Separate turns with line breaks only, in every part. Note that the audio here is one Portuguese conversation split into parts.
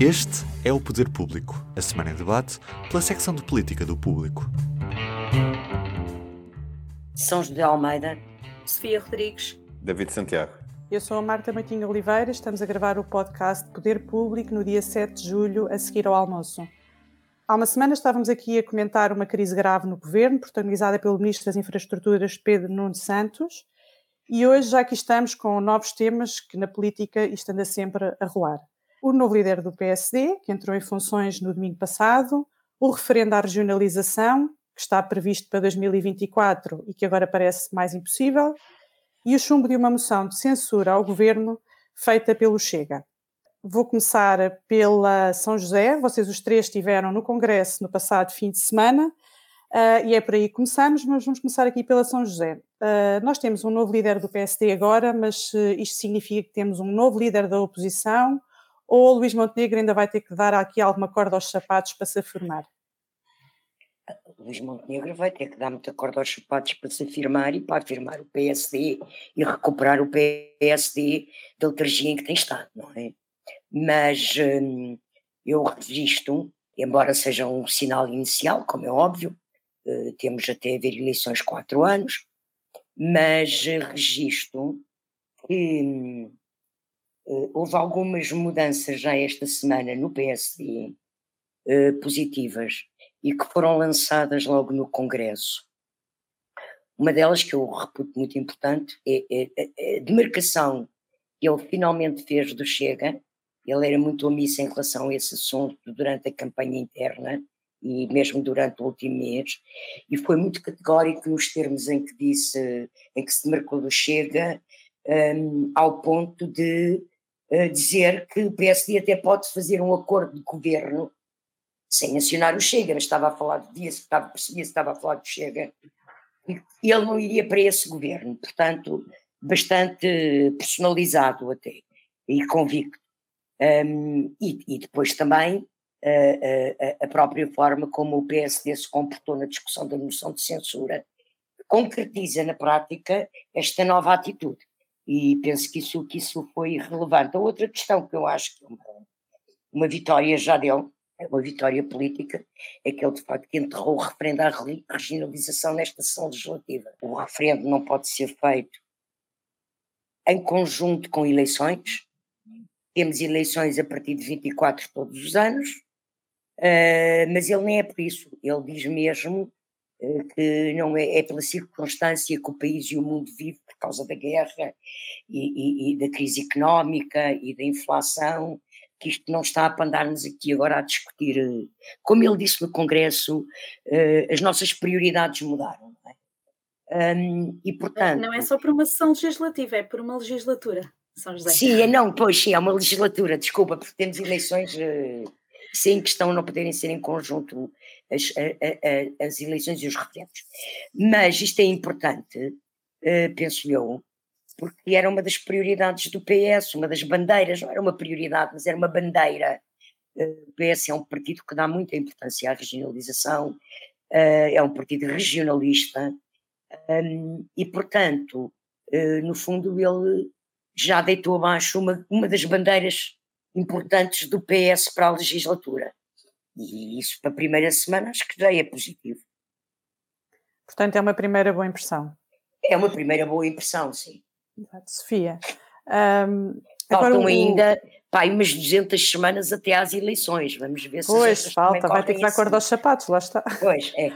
Este é o Poder Público, a semana em debate pela secção de política do Público.
São José Almeida,
Sofia Rodrigues,
David Santiago.
Eu sou a Marta Matinho Oliveira, estamos a gravar o podcast Poder Público no dia 7 de julho, a seguir ao almoço. Há uma semana estávamos aqui a comentar uma crise grave no governo, protagonizada pelo Ministro das Infraestruturas, Pedro Nuno Santos, e hoje já aqui estamos com novos temas que na política isto anda sempre a rolar o novo líder do PSD, que entrou em funções no domingo passado, o referendo à regionalização, que está previsto para 2024 e que agora parece mais impossível, e o chumbo de uma moção de censura ao governo feita pelo Chega. Vou começar pela São José. Vocês os três estiveram no Congresso no passado fim de semana uh, e é por aí que começamos, mas vamos começar aqui pela São José. Uh, nós temos um novo líder do PSD agora, mas uh, isto significa que temos um novo líder da oposição, ou o Luís Montenegro ainda vai ter que dar aqui alguma corda aos sapatos para se afirmar?
O Luís Montenegro vai ter que dar muita corda aos sapatos para se afirmar e para afirmar o PSD e recuperar o PSD da letargia em que tem estado, não é? Mas hum, eu registro, embora seja um sinal inicial, como é óbvio, uh, temos até haver eleições quatro anos, mas registro que hum, houve algumas mudanças já esta semana no PSD eh, positivas e que foram lançadas logo no Congresso. Uma delas, que eu reputo muito importante, é, é, é a demarcação que ele finalmente fez do Chega. Ele era muito omisso em relação a esse assunto durante a campanha interna e mesmo durante o último mês, e foi muito categórico nos termos em que disse, em que se demarcou do Chega, um, ao ponto de dizer que o PSD até pode fazer um acordo de governo sem mencionar o Chega, mas estava a falar de dias, estava, percebia estava a falar do Chega, e ele não iria para esse governo, portanto, bastante personalizado até, e convicto. Um, e, e, depois também a, a, a, própria forma como o PSD se comportou na discussão da moção de censura concretiza na prática esta nova atitude e penso que isso, que isso foi relevante. A outra questão que eu acho que é uma, uma vitória já deu, é uma vitória política, é que ele de facto enterrou o referendo à regionalização nesta sessão legislativa. O referendo não pode ser feito em conjunto com eleições, temos eleições a partir de 24 todos os anos, uh, mas ele nem é por isso, ele diz mesmo que não é, é pela circunstância que o país e o mundo vivem por causa da guerra e, e, e da crise económica e da inflação, que isto não está para andarmos aqui agora a discutir. Eh, como ele disse no Congresso, uh, as nossas prioridades mudaram. Não é? E portanto.
Não é só por uma sessão legislativa, é por uma legislatura. São José.
Sim, é, não, pois sim, é uma legislatura, desculpa, porque temos eleições uh, sem questão não poderem ser em conjunto as, a, a, as eleições e os referendos. Mas isto é importante uh, penso eu, porque era uma das prioridades do PS, uma das bandeiras, não era uma prioridade, mas era uma bandeira. Uh, o PS é um partido que dá muita importância à regionalização, uh, é um partido regionalista, um, e portanto, no fundo, ele já deitou abaixo uma, uma das bandeiras importantes do PS para a legislatura. E isso para a primeira semana acho que já é positivo.
Portanto, é uma primeira boa impressão.
É uma primeira boa impressão, sim.
Exato, Sofia.
Um, Faltam ainda pá, umas 200 semanas até às eleições. Vamos ver se
Pois, falta, vai ter que dar cor aos sapatos, lá está.
Pois, é.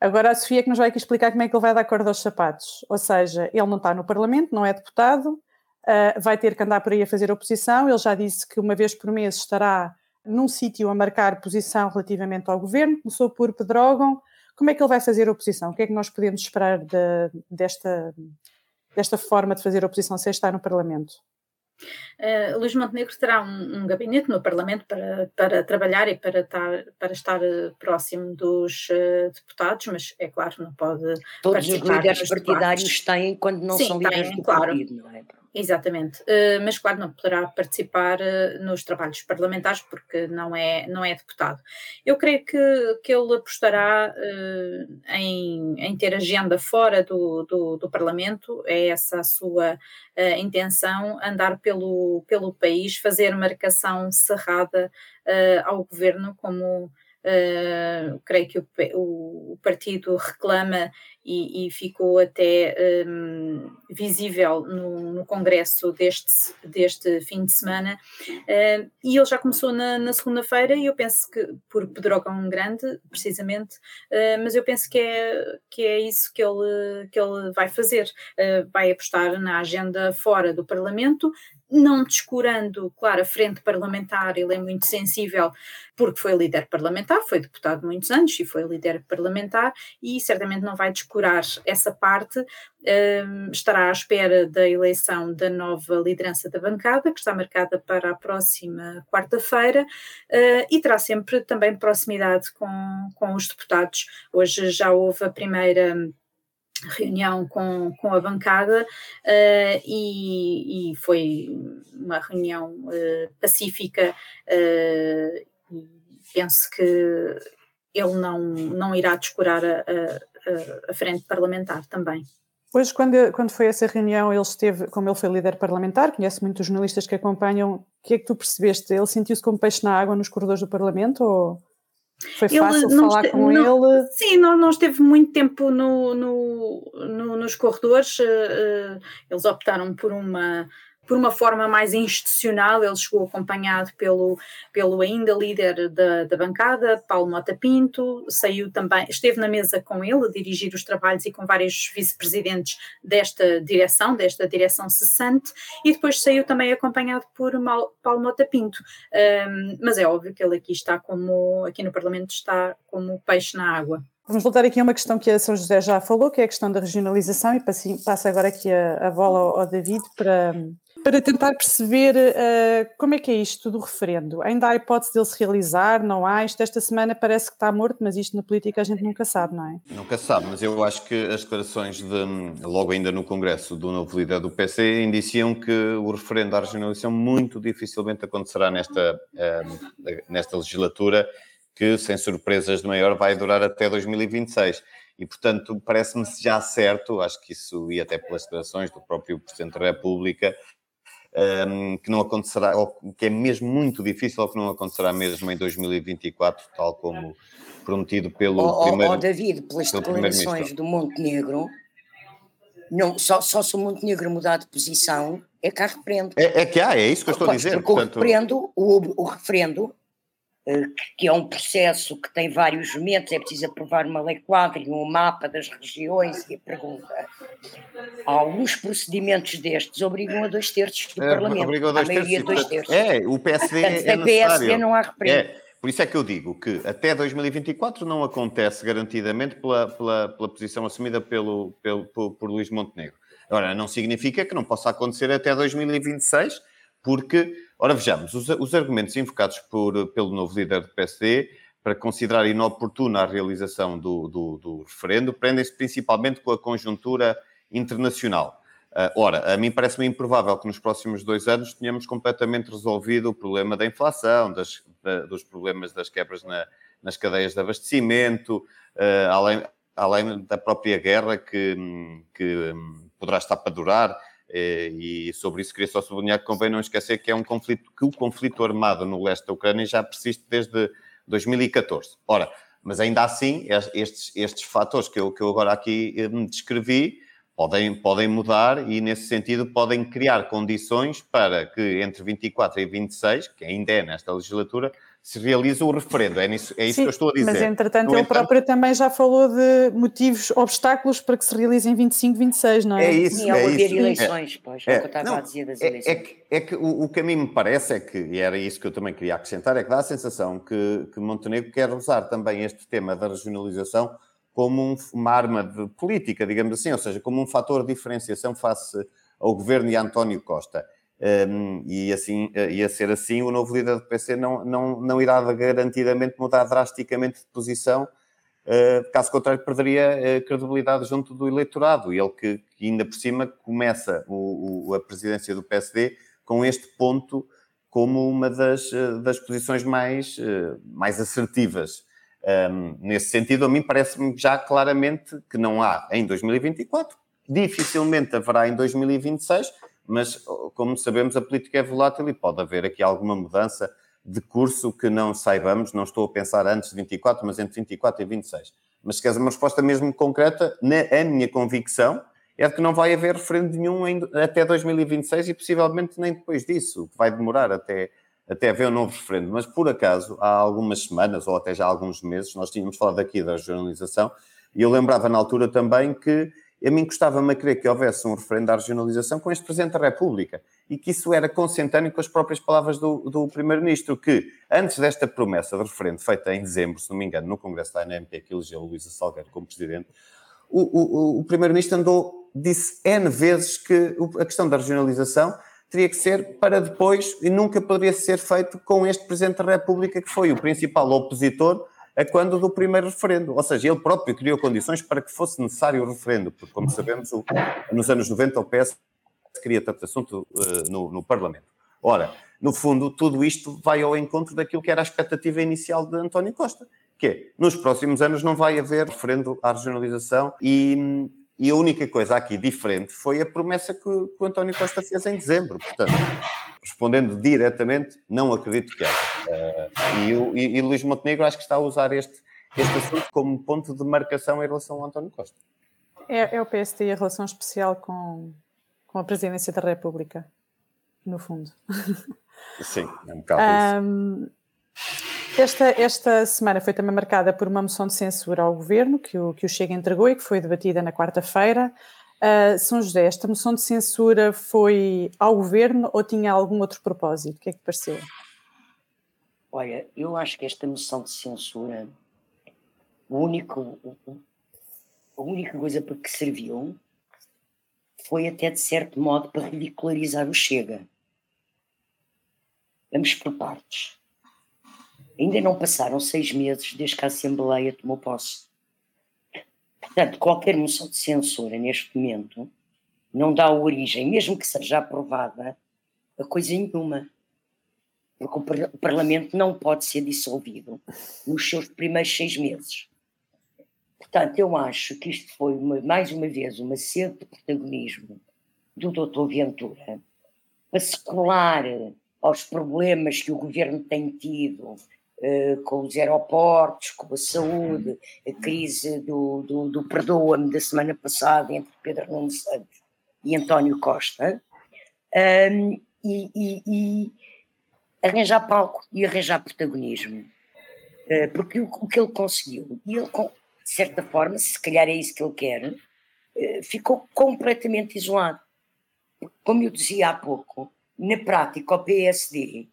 Agora a Sofia que nos vai aqui explicar como é que ele vai dar cor aos sapatos. Ou seja, ele não está no Parlamento, não é deputado, uh, vai ter que andar por aí a fazer oposição. Ele já disse que uma vez por mês estará num sítio a marcar posição relativamente ao governo. Começou por Pedrógão, como é que ele vai fazer oposição? O que é que nós podemos esperar de, desta, desta forma de fazer oposição se está no Parlamento?
Uh, Luís Montenegro terá um, um, gabinete no Parlamento para, para trabalhar e para, tar, para estar eh, próximo dos uh, deputados, mas é claro, não pode.
Todos os líderes partidários têm quando não Sim, são líderes têm, do claro. partido, não é?
Exatamente, uh, mas claro, não poderá participar uh, nos trabalhos parlamentares porque não é, não é deputado. Eu creio que, que ele apostará uh, em, em ter agenda fora do, do, do, Parlamento, é essa a sua intenção, andar pelo, pelo país, fazer marcação cerrada ao governo, como creio que o, o, partido reclama e, e ficou até um, visível no, no, Congresso deste, deste fim de semana. Uh, e ele já começou na, na segunda-feira, e eu penso que, por Pedrógão Grande, precisamente, uh, mas eu penso que é, que é isso que ele, que ele vai fazer. vai apostar na agenda fora do Parlamento, não descurando, claro, a frente parlamentar, ele é muito sensível porque foi líder parlamentar, foi deputado muitos anos e foi líder parlamentar e certamente não vai descurar essa parte, um, estará à espera da eleição da nova liderança da bancada, que está marcada para a próxima quarta-feira, uh, e terá sempre também proximidade com, com os deputados. Hoje já houve a primeira reunião com, com a bancada uh, e, e, foi uma reunião uh, pacífica uh, e penso que ele não, não irá descurar a, a, a, frente parlamentar também.
Hoje, quando, quando foi essa reunião, ele esteve, como ele foi líder parlamentar, conhece muitos jornalistas que acompanham, o que é que tu percebeste? Ele sentiu-se como peixe na água nos corredores do Parlamento ou... Foi fácil falar com não, ele?
Sim, não, não esteve muito tempo no, no, no nos corredores. Uh, eles optaram por uma por uma forma mais institucional, ele chegou acompanhado pelo, pelo ainda líder da, da bancada, Paulo Mota Pinto, saiu também, esteve na mesa com ele a dirigir os trabalhos e com vários vice-presidentes desta direção, desta direção cessante, e depois saiu também acompanhado por Paulo Mota Pinto. Um, mas é óbvio que ele aqui está como, aqui no Parlamento está como peixe na água.
Vamos voltar aqui a uma questão que a São José já falou, que é a questão da regionalização, e passo agora aqui a, a bola ao, ao David para, para tentar perceber uh, como é que é isto do referendo. Ainda há hipótese dele se realizar, não há? Isto esta semana parece que está morto, mas isto na política a gente nunca sabe, não é?
Nunca sabe, mas eu acho que as declarações de, logo ainda no Congresso do novo líder do PC indiciam que o referendo à regionalização muito dificilmente acontecerá nesta, uh, nesta legislatura, que sem surpresas de maior vai durar até 2026 e, portanto, parece-me já certo, acho que isso, e até pelas declarações do próprio Presidente da República, um, que não acontecerá, ou que é mesmo muito difícil, ou que não acontecerá mesmo em 2024, tal como prometido pelo
oh, primeiro... Oh, David, pelas declarações do Montenegro, não, só, só se o Montenegro mudar de posição é que há referendo.
É, é que há, é isso que eu estou a dizer.
Porque portanto... o referendo, o, o referendo que é um processo que tem vários momentos, é preciso aprovar uma lei quadro e um mapa das regiões e a pergunta. Alguns procedimentos destes obrigam a dois terços do é, Parlamento. Obrigam a dois a maioria terços, dois terços.
É, o PSD Portanto, é PSD não há reprendo. É, por isso é que eu digo que até 2024 não acontece garantidamente pela, pela, pela posição assumida pelo, pelo, por, por Luís Montenegro. Agora, não significa que não possa acontecer até 2026, porque Ora, vejamos, os, os argumentos invocados por, pelo novo líder do PSD para considerar inoportuna a realização do, do, do referendo prendem-se principalmente com a conjuntura internacional. Uh, ora, a mim parece-me improvável que nos próximos dois anos tenhamos completamente resolvido o problema da inflação, das, da, dos problemas das quebras na, nas cadeias de abastecimento, uh, além, além da própria guerra que, que um, poderá estar para durar. Eh, e sobre isso queria só sublinhar que convém não esquecer que é um conflito, que o conflito armado no leste da Ucrânia já persiste desde 2014. Ora, mas ainda assim, estes, estes fatores que eu, que eu agora aqui eh, descrevi podem, podem mudar e, nesse sentido, podem criar condições para que entre 24 e 26, que ainda é nesta legislatura, se realiza o referendo. É, nisso, é isso Sim, que eu estou a dizer.
Mas, entretanto, no ele entanto, próprio também já falou de motivos, obstáculos para que se realize em 25, 26, não é?
É isso.
Sim, é haver eleições, pois, é, o que eu estava não, a dizer das
é,
eleições.
É que, é que o, o, que a mim me parece é que, e era isso que eu também queria acrescentar, é que dá a sensação que, que Montenegro quer usar também este tema da regionalização como um, uma arma de política, digamos assim, ou seja, como um fator de diferenciação face ao governo e a António Costa. Um, e assim, eh, ia ser assim, o novo líder do PC não, não, não irá garantidamente mudar drasticamente de posição Uh, caso contrário, perderia uh, credibilidade junto do eleitorado. E ele que, que ainda por cima começa o, o, a presidência do PSD com este ponto como uma das, das posições mais, mais assertivas. Um, nesse sentido, a mim parece-me já claramente que não há em 2024, dificilmente haverá em 2026, mas como sabemos, a política é volátil e pode haver aqui alguma mudança de curso que não saibamos, não estou a pensar antes de 24, mas entre 24 e 26. Mas se queres uma resposta mesmo concreta, a minha convicção é de que não vai haver referendo nenhum até 2026 e possivelmente nem depois disso, que vai demorar até, até haver um novo referendo. Mas por acaso, há algumas semanas ou até já há alguns meses, nós tínhamos falado aqui da regionalização e eu lembrava na altura também que a mim custava-me a crer que houvesse um referendo à regionalização com este Presidente da República e que isso era consentâneo com as próprias palavras do, do Primeiro-Ministro, que antes desta promessa de referendo feita em dezembro, se não me engano, no Congresso da ANMP, que elegeu Luísa Salgueiro como Presidente, o, o, o Primeiro-Ministro andou, disse N vezes que a questão da regionalização teria que ser para depois e nunca poderia ser feito com este Presidente da República, que foi o principal opositor a quando do primeiro referendo. Ou seja, ele próprio criou condições para que fosse necessário o referendo, porque, como sabemos, o, nos anos 90 o PS queria tanto assunto uh, no, no, Parlamento. Ora, no fundo, tudo isto vai ao encontro daquilo que era a expectativa inicial de António Costa, que é, nos próximos anos não vai haver referendo à regionalização e, e a única coisa aqui diferente foi a promessa que, que o António Costa fez em dezembro. Portanto, respondendo diretamente, não acredito que haja. Uh, e, o, e, e Luís Montenegro acho que está a usar este, este assunto como ponto de marcação em relação ao António Costa.
É, é o PSD e a relação especial com, com a presidência da República, no fundo.
Sim, é um bocado um,
isso. Esta, esta semana foi também marcada por uma moção de censura ao governo que o, que o Chega entregou e que foi debatida na quarta-feira. Uh, São José, esta moção de censura foi ao governo ou tinha algum outro propósito? O que é que pareceu?
Olha, eu acho que esta moção de censura, o único, a única coisa para que serviu foi até de certo modo para ridicularizar o Chega. Vamos por partes. Ainda não passaram seis meses desde que a Assembleia tomou posse. Portanto, qualquer moção de censura neste momento não dá origem, mesmo que seja aprovada, a coisa nenhuma. Porque o Parlamento não pode ser dissolvido nos seus primeiros seis meses. Portanto, eu acho que isto foi uma, mais uma vez uma sede de protagonismo do Dr. Ventura para se colar aos problemas que o governo tem tido uh, com os aeroportos, com a saúde, a crise do, do, do perdoa-me da semana passada entre Pedro Nuno Santos e António Costa, um, e, e, arranjar palco e arranjar protagonismo. Uh, porque o, que ele conseguiu, e ele de certa forma, se calhar é isso que ele quer, eh, ficou completamente isolado. Como eu dizia há pouco, na prática, o PSD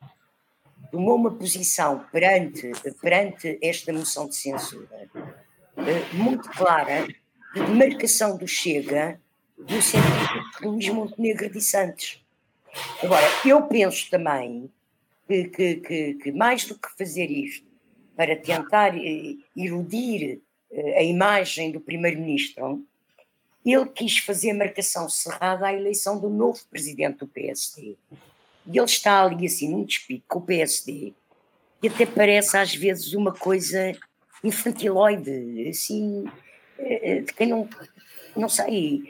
tomou uma posição perante, perante esta moção de censura eh, muito clara de demarcação do Chega no sentido que Luís Montenegro disse antes. Agora, eu penso também que, que, que, que mais do que fazer isto para tentar eh, iludir a imagem do primeiro-ministro, ele quis fazer marcação cerrada à eleição do novo presidente do PSD. E ele está ali assim num despique com o PSD, e até parece às vezes uma coisa infantiloide, assim, eh, eh, de quem não, não sei.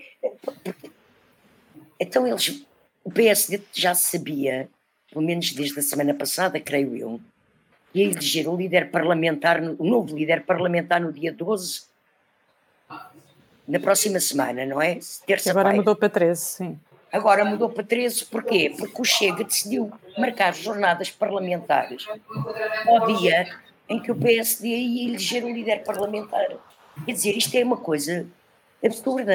Então eles, o PSD já sabia, pelo menos desde a semana passada, creio eu, e a eleger o líder parlamentar, o novo líder parlamentar no dia 12, na próxima semana, não é?
Terça Agora mudou para 13, sim.
Agora mudou para 13, porquê? Porque o Chega decidiu marcar jornadas parlamentares ao dia em que o PSD ia eleger o líder parlamentar. Quer dizer, isto é uma coisa absurda,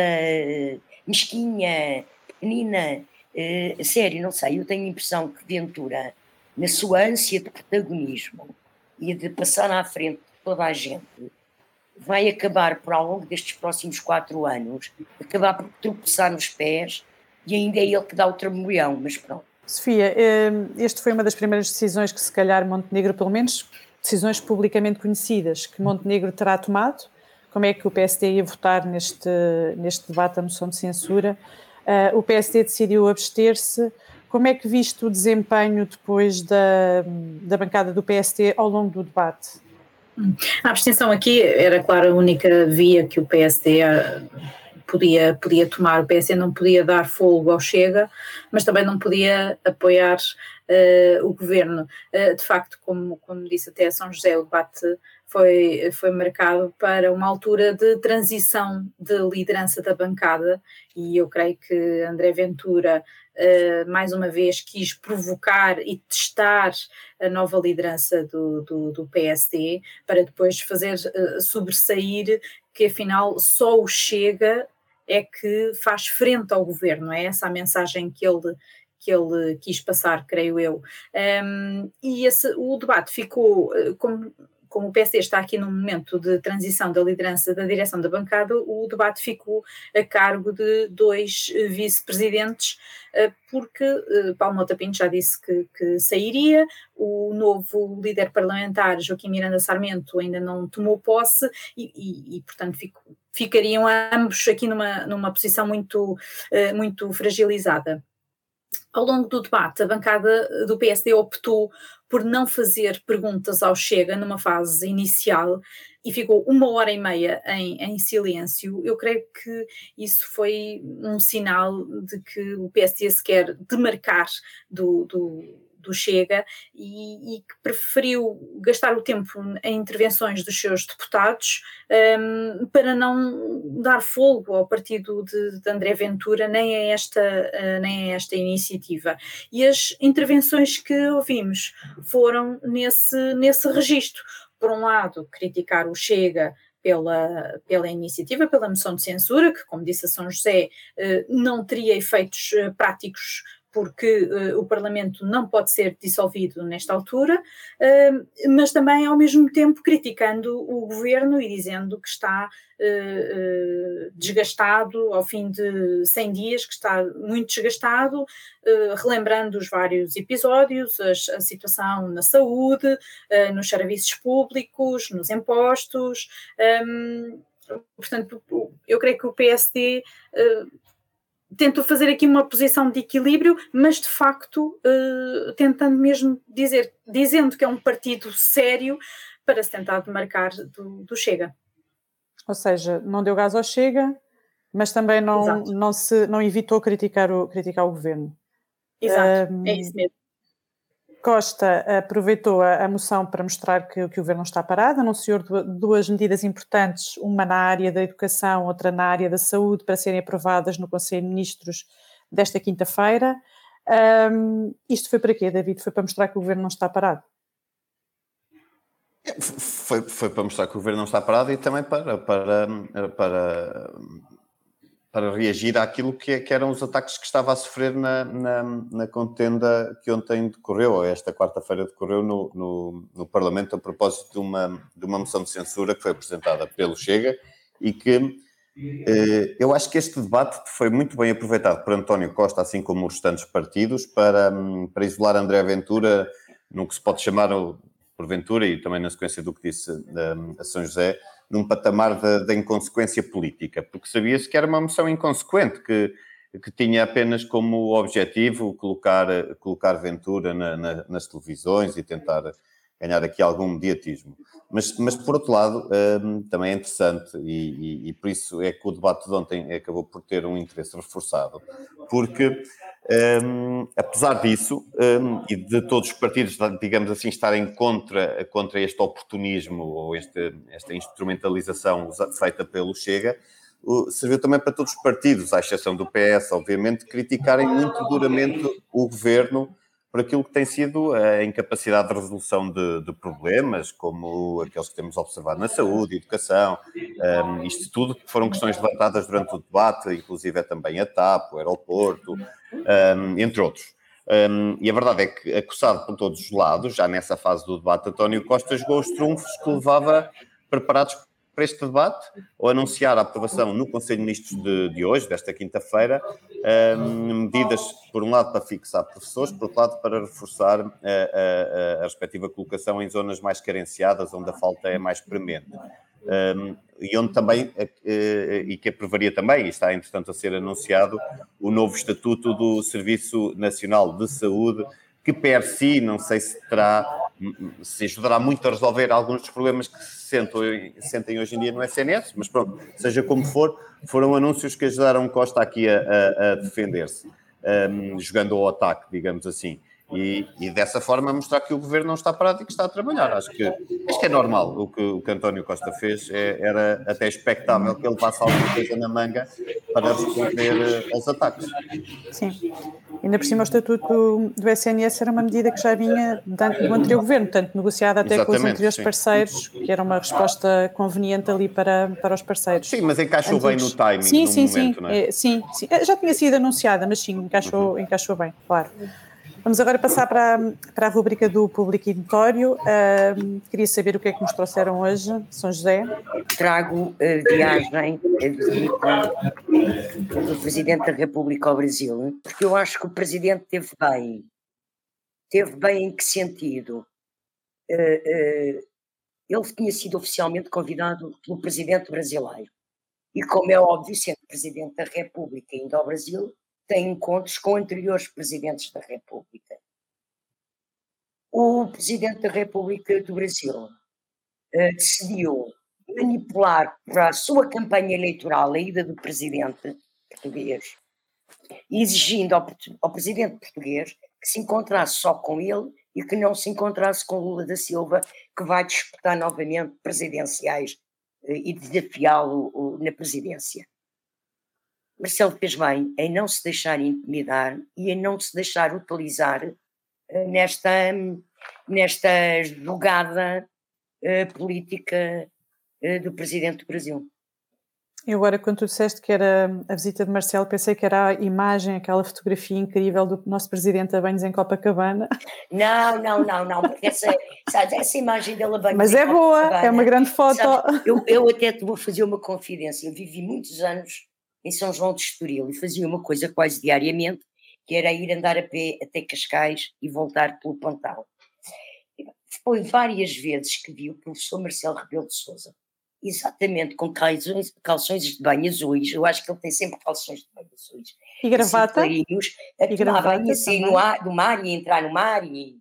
mesquinha, pequenina, uh, sério, não sei, eu tenho a impressão que Ventura na sua ânsia de protagonismo e de passar à frente de toda a gente, vai acabar por ao longo destes próximos quatro anos, acabar por tropeçar nos pés e ainda é ele que dá o trambolhão, mas pronto.
Sofia, eh, este foi uma das primeiras decisões que se calhar Montenegro, pelo menos decisões publicamente conhecidas, que Montenegro terá tomado. como é que o PSD ia votar neste, neste debate da moção de censura. Uh, o PSD decidiu abster-se. Como é que viste o desempenho depois da, da bancada do PSD ao longo do debate?
A abstenção aqui era, claro, a única via que o PSD podia, podia tomar. O PSD não podia dar fogo ao Chega, mas também não podia apoiar uh, o governo. Uh, de facto, como, como disse até São José, o debate foi, foi marcado para uma altura de transição de liderança da bancada e eu creio que André Ventura uh, mais uma vez quis provocar e testar a nova liderança do, do, do PSD para depois fazer uh, sobressair que afinal só o Chega é que faz frente ao governo, é essa a mensagem que ele que ele quis passar, creio eu. Um, e esse, o debate ficou, eh, como como o PSD está aqui num momento de transição da liderança da direção da bancada, o debate ficou a cargo de dois eh, vice-presidentes, eh, porque eh, Paulo Mota Pinto já disse que, que, sairia, o novo líder parlamentar, Joaquim Miranda Sarmento, ainda não tomou posse e, e, e portanto, fico, ficariam ambos aqui numa, numa posição muito, muito fragilizada. Ao longo do debate, a bancada do PSD optou por não fazer perguntas ao Chega numa fase inicial e ficou uma hora e meia em, em, silêncio, eu creio que isso foi um sinal de que o PSD se quer demarcar do, do do Chega e, e, que preferiu gastar o tempo em intervenções dos seus deputados um, para não dar fogo ao partido de, de André Ventura nem a, esta, uh, nem a esta iniciativa. E as intervenções que ouvimos foram nesse, nesse registro. Por um lado, criticar o Chega pela, pela iniciativa, pela moção de censura, que, como disse a São José, eh, não teria efeitos eh, práticos porque uh, o Parlamento não pode ser dissolvido nesta altura, uh, mas também ao mesmo tempo criticando o governo e dizendo que está uh, desgastado ao fim de 100 dias, que está muito desgastado, relembrando os vários episódios, a, a situação na saúde, nos serviços públicos, nos impostos. Um, portanto, eu creio que o PSD tentou fazer aqui uma posição de equilíbrio, mas de facto uh, tentando mesmo dizer, dizendo que é um partido sério para se tentar demarcar do, do Chega.
Ou seja, não deu gás ao Chega, mas também não, não, se, não evitou criticar o, criticar o governo.
Exato, um, é isso mesmo.
Costa aproveitou a, moção para mostrar que, que, o governo está parado, anunciou duas medidas importantes, uma na área da educação, outra na área da saúde, para serem aprovadas no Conselho de Ministros desta quinta-feira. Um, isto foi para quê, David? Foi para mostrar que o governo não está parado?
Foi, foi para mostrar que o governo não está parado e também para, para, para para reagir àquilo que, que, eram os ataques que estava a sofrer na, na, na contenda que ontem decorreu, ou esta quarta-feira decorreu no, no, no, Parlamento, a propósito de uma, de uma moção de censura que foi apresentada pelo Chega e que eh, eu acho que este debate foi muito bem aproveitado por António Costa, assim como os restantes partidos, para, para isolar André Ventura no que se pode chamar, por Ventura, e também na sequência do que disse um, a São José, num patamar da inconsequência política, porque sabia-se que era uma moção inconsequente, que, que tinha apenas como objetivo colocar, colocar Ventura na, na, nas televisões e tentar ganhar aqui algum mediatismo. Mas, mas por outro lado, um, também é interessante, e, e, e, por isso é que o debate de ontem acabou por ter um interesse reforçado, porque um, apesar disso, um, e de todos os partidos, digamos assim, estarem contra, contra este oportunismo ou este, esta instrumentalização feita pelo Chega, serviu também para todos os partidos, à exceção do PS, obviamente, criticarem muito duramente o governo por aquilo que tem sido a incapacidade de resolução de, de problemas, como aqueles que temos observado na saúde, educação, um, isto tudo que foram questões levantadas durante o debate, inclusive é também a TAP, o aeroporto, um, entre outros. Um, e a verdade é que, acusado por todos os lados, já nessa fase do debate, António Costa jogou os trunfos que levava preparados para este debate, ou anunciar a aprovação no Conselho de Ministros de, de hoje, desta quinta-feira, um, medidas, por um lado, para fixar professores, por outro lado, para reforçar a, a, a, respectiva colocação em zonas mais carenciadas, onde a falta é mais premente. um, e onde também, e que aprovaria também, e está entretanto a ser anunciado, o novo Estatuto do Serviço Nacional de Saúde, que per si, não sei se terá, se ajudará muito a resolver alguns dos problemas que se sentem, hoje em dia no SNS, mas pronto, seja como for, foram anúncios que ajudaram Costa aqui a, a, a defender-se, um, jogando ao ataque, digamos assim. E, e, dessa forma mostrar que o governo não está parado e que está a trabalhar. Acho que, acho que é normal. O que, o que António Costa fez é, era até expectável que ele passe alguma coisa na manga para responder eh, aos ataques.
Sim. Ainda por cima, o estatuto do SNS era uma medida que já vinha do anterior governo, portanto, negociada até Exatamente, com os anteriores sim. parceiros, que era uma resposta conveniente ali para, para os parceiros.
Sim, mas encaixou bem no timing,
sim,
no
sim,
momento,
sim, não é? é? Sim, sim. Já tinha sido anunciada, mas sim, encaixou, uhum. encaixou bem, claro. Vamos agora passar para, para a rubrica do público e notório. Uh, queria saber o que é que nos trouxeram hoje, São José.
Trago a viagem, a visita do Presidente da República ao Brasil, porque eu acho que o Presidente teve bem. Teve bem em que sentido? Uh, uh, ele tinha sido oficialmente convidado pelo Presidente brasileiro. E como é óbvio, sendo Presidente da República indo ao Brasil, tem encontros com anteriores presidentes da República. O presidente da República do Brasil uh, decidiu manipular para a sua campanha eleitoral a ida do presidente português, exigindo ao, ao presidente português que se encontrasse só com ele e que não se encontrasse com Lula da Silva, que vai disputar novamente presidenciais uh, e desafiá-lo na presidência. Marcelo fez bem em não se deixar intimidar e em não se deixar utilizar uh, nesta, nesta jogada uh, política uh, do presidente do Brasil.
E agora, quando tu disseste que era a visita de Marcelo, pensei que era a imagem, aquela fotografia incrível do nosso presidente a banhos em Copacabana.
Não, não, não, não, porque essa, sabes, essa imagem dele a banhos
Mas é boa, é uma grande foto.
Sabes, eu, eu até te vou fazer uma confidência. Eu vivi muitos anos em São João de Estoril e fazia uma coisa quase diariamente, que era ir andar a pé até Cascais e voltar pelo Pontal. Foi várias vezes que vi o professor Marcelo Rebelo de Souza, exatamente com calções, calções de banho azuis, eu acho que ele tem sempre calções de banho azuis.
E gravata?
Assim, a tomar banho assim no, ar, no mar e entrar no mar e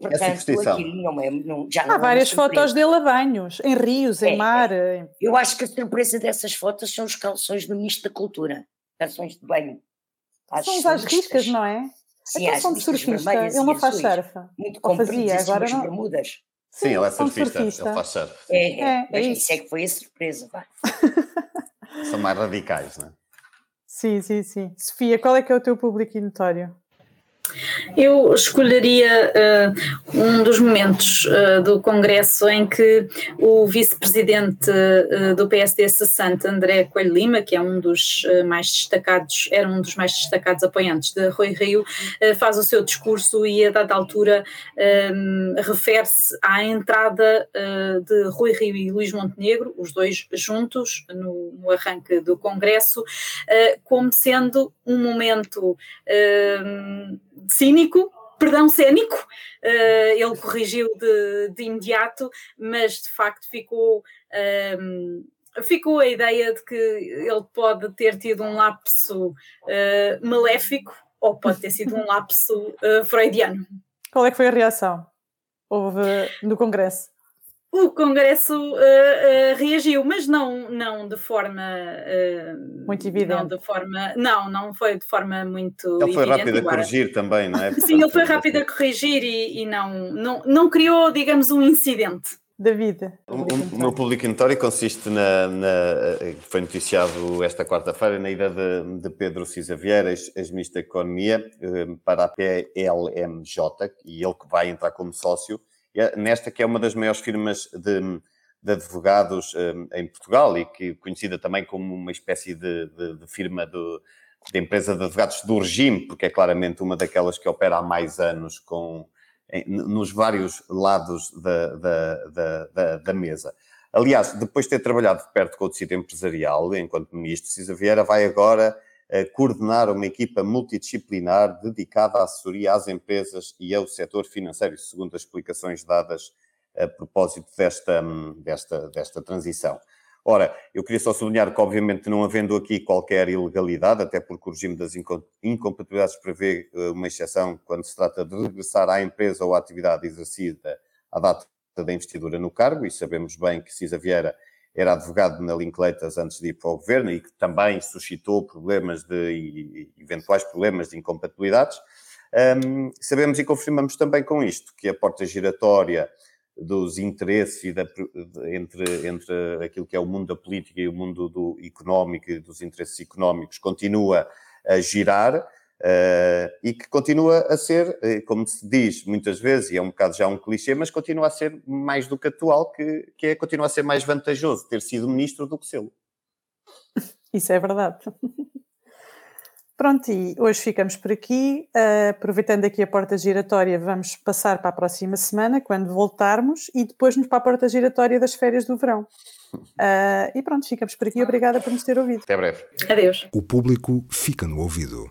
Portanto, aquilo
não é, não, já Há
é várias fotos dele a banhos, em rios, em é, mar.
É. Eu acho que a surpresa dessas fotos são os calções do Ministro da Cultura, calções de banho.
São as riscas, não é? Sim, a são de surfista, ele não faz surf.
Muito fazia, agora não. bermudas.
Sim, ele é surfista, surfista, ele faz surf.
É, é, é isso. isso é que foi a surpresa.
São mais radicais, não é?
Sim, sim, sim. Sofia, qual é que é o teu público notório?
Eu escolheria uh, um dos momentos uh, do Congresso em que o vice-presidente uh, do PSD 60, André Coelho Lima, que é um dos mais destacados, era um dos mais destacados apoiantes de Rui Rio, faz o seu discurso e a dada altura refere-se à entrada de Rui Rio e Luís Montenegro, os dois juntos no, no arranque do Congresso, como sendo um momento cínico, perdão, cénico, uh, ele corrigiu de, de, imediato, mas de facto ficou, um, ehm, ficou a ideia de que ele pode ter tido um lapso uh, maléfico ou pode ter sido um lapso uh, freudiano.
Qual é que foi a reação? Houve no Congresso?
O Congresso uh, uh, reagiu, mas não, não de forma uh,
muito evidente.
Não de forma, não, não foi de forma muito.
Ele foi rápido a corrigir também, não é?
Sim, ele foi rápido a corrigir e, e, não, não, não criou, digamos, um incidente.
Da vida.
O, o meu público notório consiste na, na. Foi noticiado esta quarta-feira na ida de, de Pedro Cisa Vieira, ex-ministro da Economia, para a PLMJ, e ele que vai entrar como sócio nesta que é uma das maiores firmas de, de advogados um, em Portugal e que conhecida também como uma espécie de, de, de firma de, de, empresa de advogados do regime, porque é claramente uma daquelas que opera há mais anos com, em, nos vários lados da, da, da, da, mesa. Aliás, depois de ter trabalhado de perto com o tecido empresarial, enquanto ministro, Cisa Vieira vai agora coordenar uma equipa multidisciplinar dedicada à assessoria às empresas e ao setor financeiro, segundo as explicações dadas a propósito desta, desta, desta transição. Ora, eu queria só sublinhar que, obviamente, não havendo aqui qualquer ilegalidade, até porque o regime das incompatibilidades prevê eh, uma exceção quando se trata de regressar à empresa ou à atividade exercida à data da investidura no cargo, e sabemos bem que Cisa Vieira era advogado na Linklaters antes de ir para o governo e que também suscitou problemas de eventuais problemas de incompatibilidades. Um, sabemos e confirmamos também com isto que a porta giratória dos interesses e da, entre, entre aquilo que é o mundo da política e o mundo do económico e dos interesses económicos continua a girar e que continua a ser, eh, como se diz muitas vezes, e é um bocado já um clichê, mas continua a ser mais do que atual, que, que é, continua a ser mais vantajoso ter sido ministro do que sê-lo.
Isso é verdade. Pronto, e hoje ficamos por aqui. Uh, aproveitando aqui a porta giratória, vamos passar para a próxima semana, quando voltarmos, e depois nos para a porta giratória das férias do verão. Uh, e pronto, ficamos por aqui. Obrigada por nos ter ouvido.
Até breve.
Adeus.
O público fica no ouvido.